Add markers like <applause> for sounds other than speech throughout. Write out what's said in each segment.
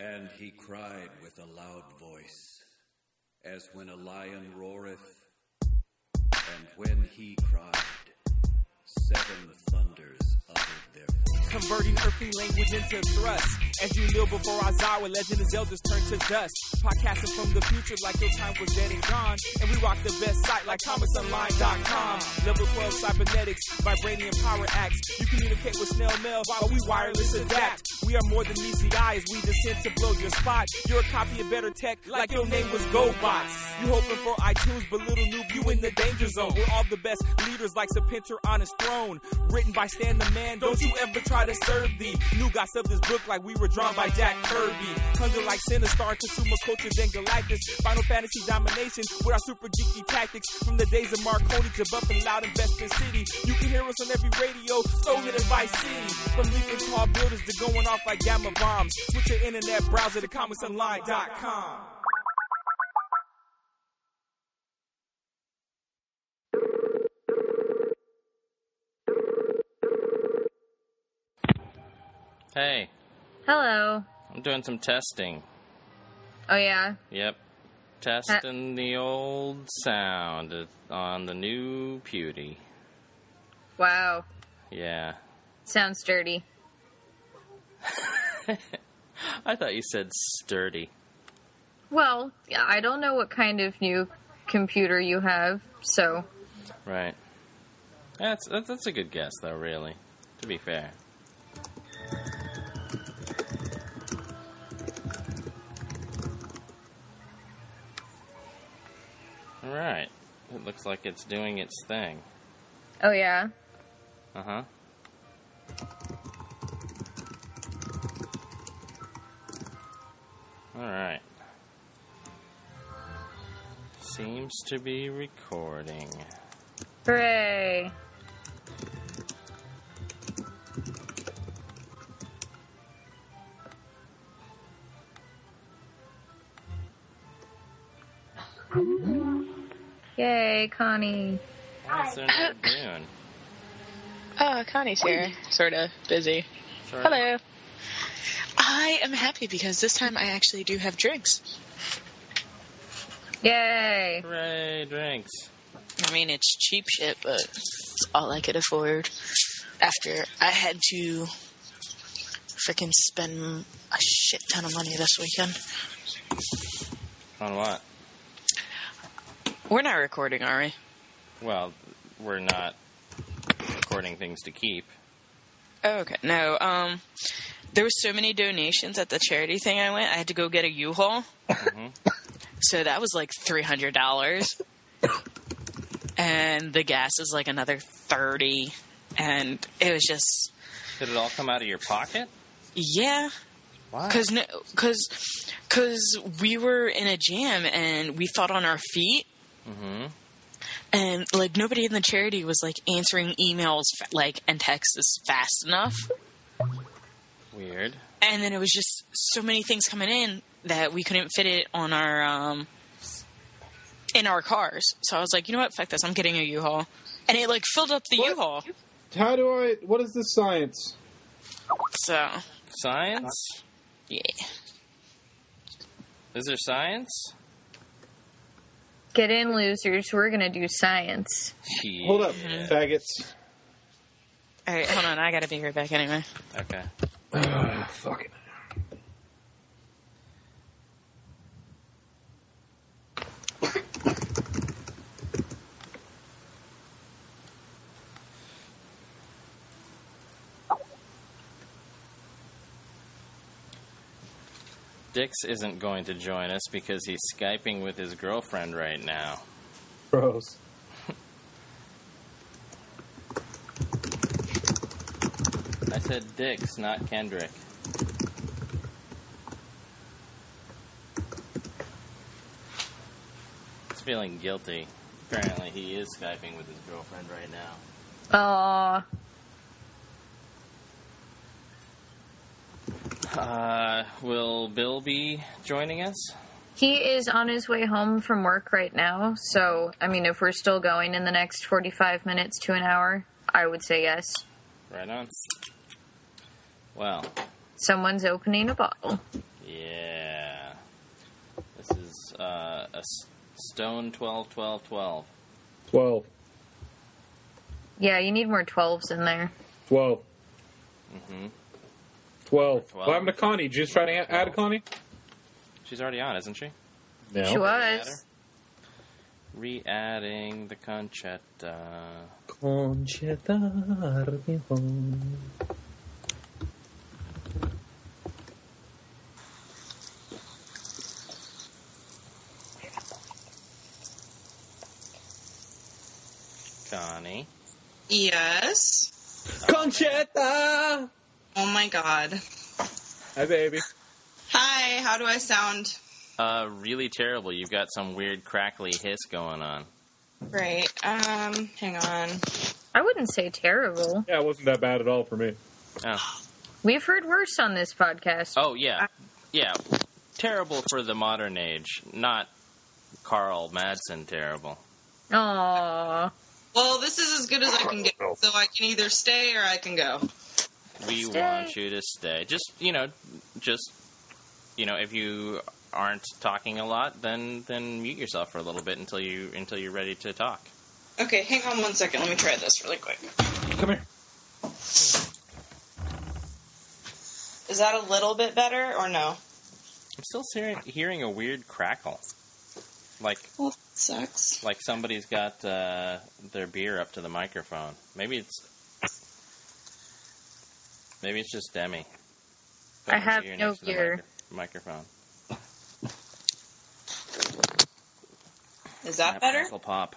And he cried with a loud voice, as when a lion roareth. And when he cried, seven thunders uttered their voice. Converting earthly language into thrust. As you kneel before Azawa, legend of Zelda's turn to dust. Podcasting from the future like your time was dead and gone. And we rock the best site like ComicsOnline.com. Level 12 cybernetics, vibranium power acts. You communicate with snail mail while we wireless adapt. We are more than ECI as we descend to blow your spot. You're a copy of better tech like your name was GoBots. You hoping for iTunes, but little noob, you in the danger zone. We're all the best leaders like Sepinter on his throne. Written by Stan the Man, don't you ever try to serve thee. New guys of this book like we were drawn by Jack Kirby. Hunger like Sinistar, consumer culture, then Galactus. Final Fantasy domination with our super geeky tactics. From the days of Marconi to Buffing Loud Investment City. You can hear us on every radio, hit it by city. From leaping tall buildings to going off like gamma bombs. Switch your internet browser to comicsonline.com. Hey, Hello. I'm doing some testing. Oh yeah. Yep. Testing the old sound on the new Pewdie. Wow. Yeah. Sounds dirty. I thought you said sturdy. Well, yeah, I don't know what kind of new computer you have, so Right. That's that's, that's a good guess, though. Really, to be fair. All right. It looks like it's doing its thing. oh yeah. Uh huh. All right. Seems to be recording. Hooray. Yay, Connie. What's their name doing? Oh, <coughs> Connie's here. Sort of busy. Sorry. Hello. I am happy because this time I actually do have drinks. Yay. Hooray, drinks. I mean, it's cheap shit, but it's all I could afford after I had to freaking spend a shit ton of money this weekend. On what? We're not recording, are we? Well, we're not recording things to keep. Oh, okay. No, um, there were so many donations at the charity thing I went. I had to go get a U-Haul. Mhm. So that was like three hundred dollars, and the gas is like another thirty, and it was just Did it all come out of your pocket? yeah, Why? because because because we were in a jam and we fought on our feet. Mm-hmm. And like nobody in the charity was like answering emails like and texts fast enough. Weird. and then it was just so many things coming in that we couldn't fit it on our um in our cars. So I was like, you know what, fuck this, I'm getting a U-Haul, and it like filled up the What? U-Haul. How do I? What is this science? So Science? yeah, Is there science? Get in, losers. We're gonna do science. Hold up, faggots. all right, hold on, I gotta be right back anyway. Okay. Ugh, fuck it. Dix isn't going to join us because he's Skyping with his girlfriend right now. Gross. Said Dix, not Kendrick. He's feeling guilty. Apparently, he is Skyping with his girlfriend right now. Aw. Uh, will Bill be joining us? He is on his way home from work right now, so I mean, if we're still going in the next 45 minutes to an hour, I would say yes. Right on. Well, Someone's opening a bottle. yeah. This is uh, a s- stone 12, 12, 12. 12. Yeah, you need more 12s in there. 12. Mm-hmm. 12. 12. What happened to Connie? Did you just try to a- add a Connie? She's already on, isn't she? No. She was. Re-adding the Conchetta. Conchetta Connie. Yes. Conchetta! Oh my god. Hi, baby. Hi, how do I sound? Uh, really terrible. You've got some weird crackly hiss going on. Right. Um, hang on. I wouldn't say terrible. Yeah, it wasn't that bad at all for me. Oh, We've heard worse on this podcast. oh yeah, yeah. Terrible for the modern age, not Carl Madsen terrible. Aww. Well, this is as good as I can get, so I can either stay or I can go. We Stay. want you to stay. Just you know, just you know, if you aren't talking a lot, then then mute yourself for a little bit until you until you're ready to talk. Okay, hang on one second. Let me try this really quick. Come here. Is that a little bit better or no? I'm still hearing, hearing a weird crackle, like Well, sucks. like somebody's got uh, their beer up to the microphone. Maybe it's maybe it's just Demi. I have beer no next to the beer. micro- microphone. Is that Snap, better? crackle, pop.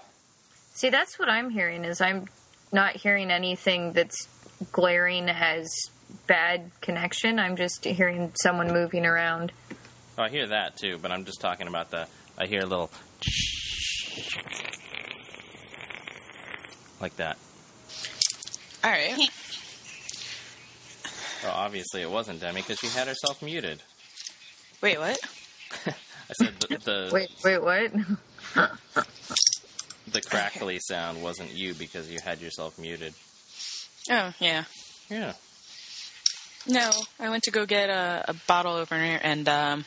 See, that's what I'm hearing is I'm not hearing anything that's glaring as bad connection. I'm just hearing someone moving around. Oh, I hear that too, but I'm just talking about the. I hear a little like that. All right. Well, obviously it wasn't Demi because she had herself muted. Wait, what? <laughs> I said the the, Wait, wait, what? <laughs> the crackly sound wasn't you because you had yourself muted. Oh, yeah. Yeah. No, I went to go get a, a bottle opener and um,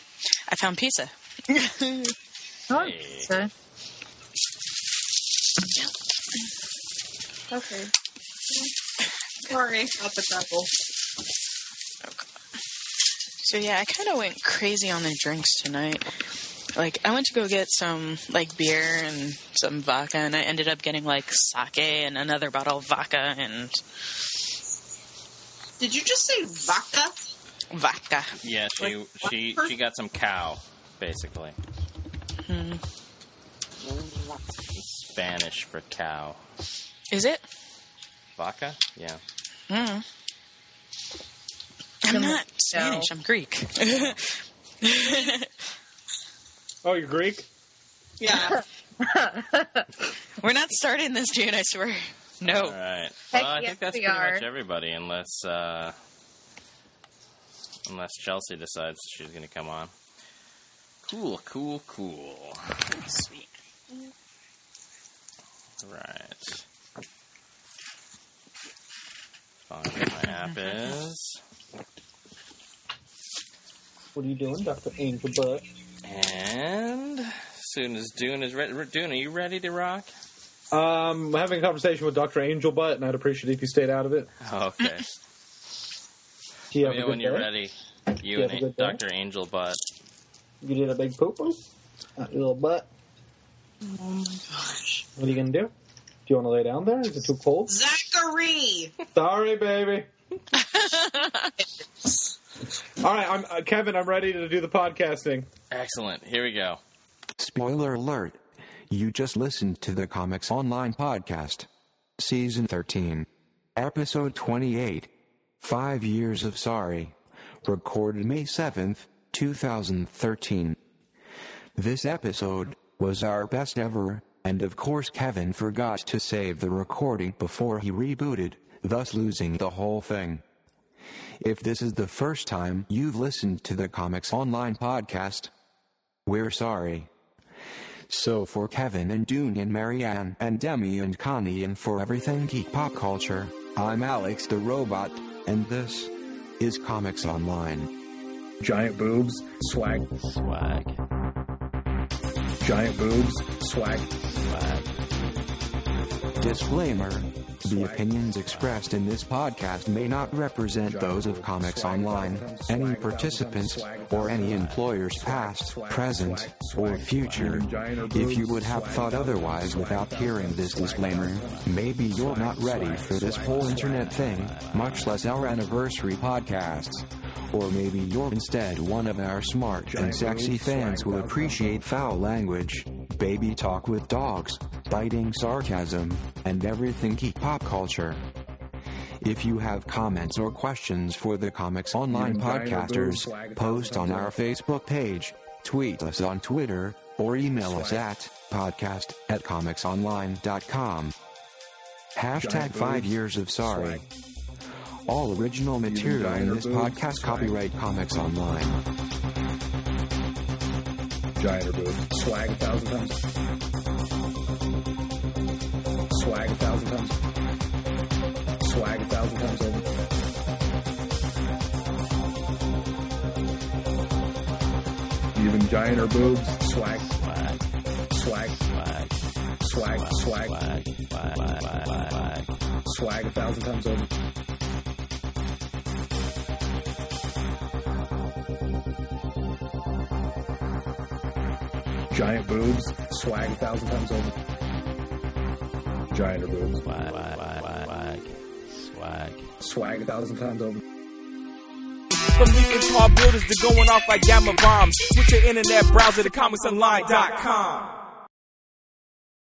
I found pizza. <laughs> Oh, Hey. Okay. Sorry about the trouble. So yeah, I kind of went crazy on the drinks tonight. Like I went to go get some like beer and some vodka, and I ended up getting like sake and another bottle of vodka and Did you just say vodka? vodka. Yeah, she Like, she what? she got some cow, basically. Hmm. Spanish for cow. Is it? Vodka? Yeah. Mm. I'm not. Spanish. I'm Greek. <laughs> Oh, you're Greek? Yeah. <laughs> We're not starting this, June. I swear. No. All right. Heck well, I yes, think that's pretty are. much everybody, unless uh, unless Chelsea decides she's going to come on. Cool, cool, cool. Sweet. Right. Find where my app <laughs> is. What are you doing, Dr. Angel Butt? And as soon as Dune is ready, Dune, are you ready to rock? Um, I'm having a conversation with Dr. Angel Butt, and I'd appreciate if you stayed out of it. Okay. <clears throat> Do you Let have a know good when you're day? ready. You You have a and good? Dr. Angel Butt. You did a big poo poo? Not little butt. oh my gosh. What are you gonna do? Do you want to lay down there? Is it too cold? Zachary! Sorry, baby. <laughs> All right, I'm uh, Kevin. I'm ready to do the podcasting. Excellent. Here we go. Spoiler alert. You just listened to the Comics Online Podcast. Season 13. Episode 28. Five Years of Sorry. Recorded May 7th, 2013. This episode was our best ever, and of course, Kevin forgot to save the recording before he rebooted, thus losing the whole thing. If this is the first time you've listened to the Comics Online Podcast, we're sorry. So for Kevin and Dune and Marianne and Demi and Connie and for everything geek pop culture, I'm Alex the Robot, and this is Comics Online. Giant boobs, swag. Swag. Giant boobs. Swag. Swag. Disclaimer The opinions expressed in this podcast may not represent those of Comics Online, any participants, or any employers past, present, or future. If you would have thought otherwise without hearing this disclaimer, maybe you're not ready for this whole internet thing, much less our anniversary podcasts. Or maybe you're instead one of our smart and sexy fans who appreciate foul language, baby talk with dogs, biting sarcasm, and everything geek pop culture. If you have comments or questions for the Comics Online podcasters, post on our Facebook page, tweet us on Twitter, or email us at podcast at comicsonline.com. Hashtag 5 years of sorry. All original material in this podcast copyright Comics Online. Giant or boob. Swag a thousand times. Even giant or boobs. Swag. Swag. Swag. Swag. Swag. Swag Swag. Swag. Swag Swag a thousand times over. Giant boobs. Swag a thousand times over. Giant or boobs. Swag, swag, swag. Swag a thousand times over. From leaping tall buildings to going off like gamma bombs. Switch your internet browser to comicsonline.com.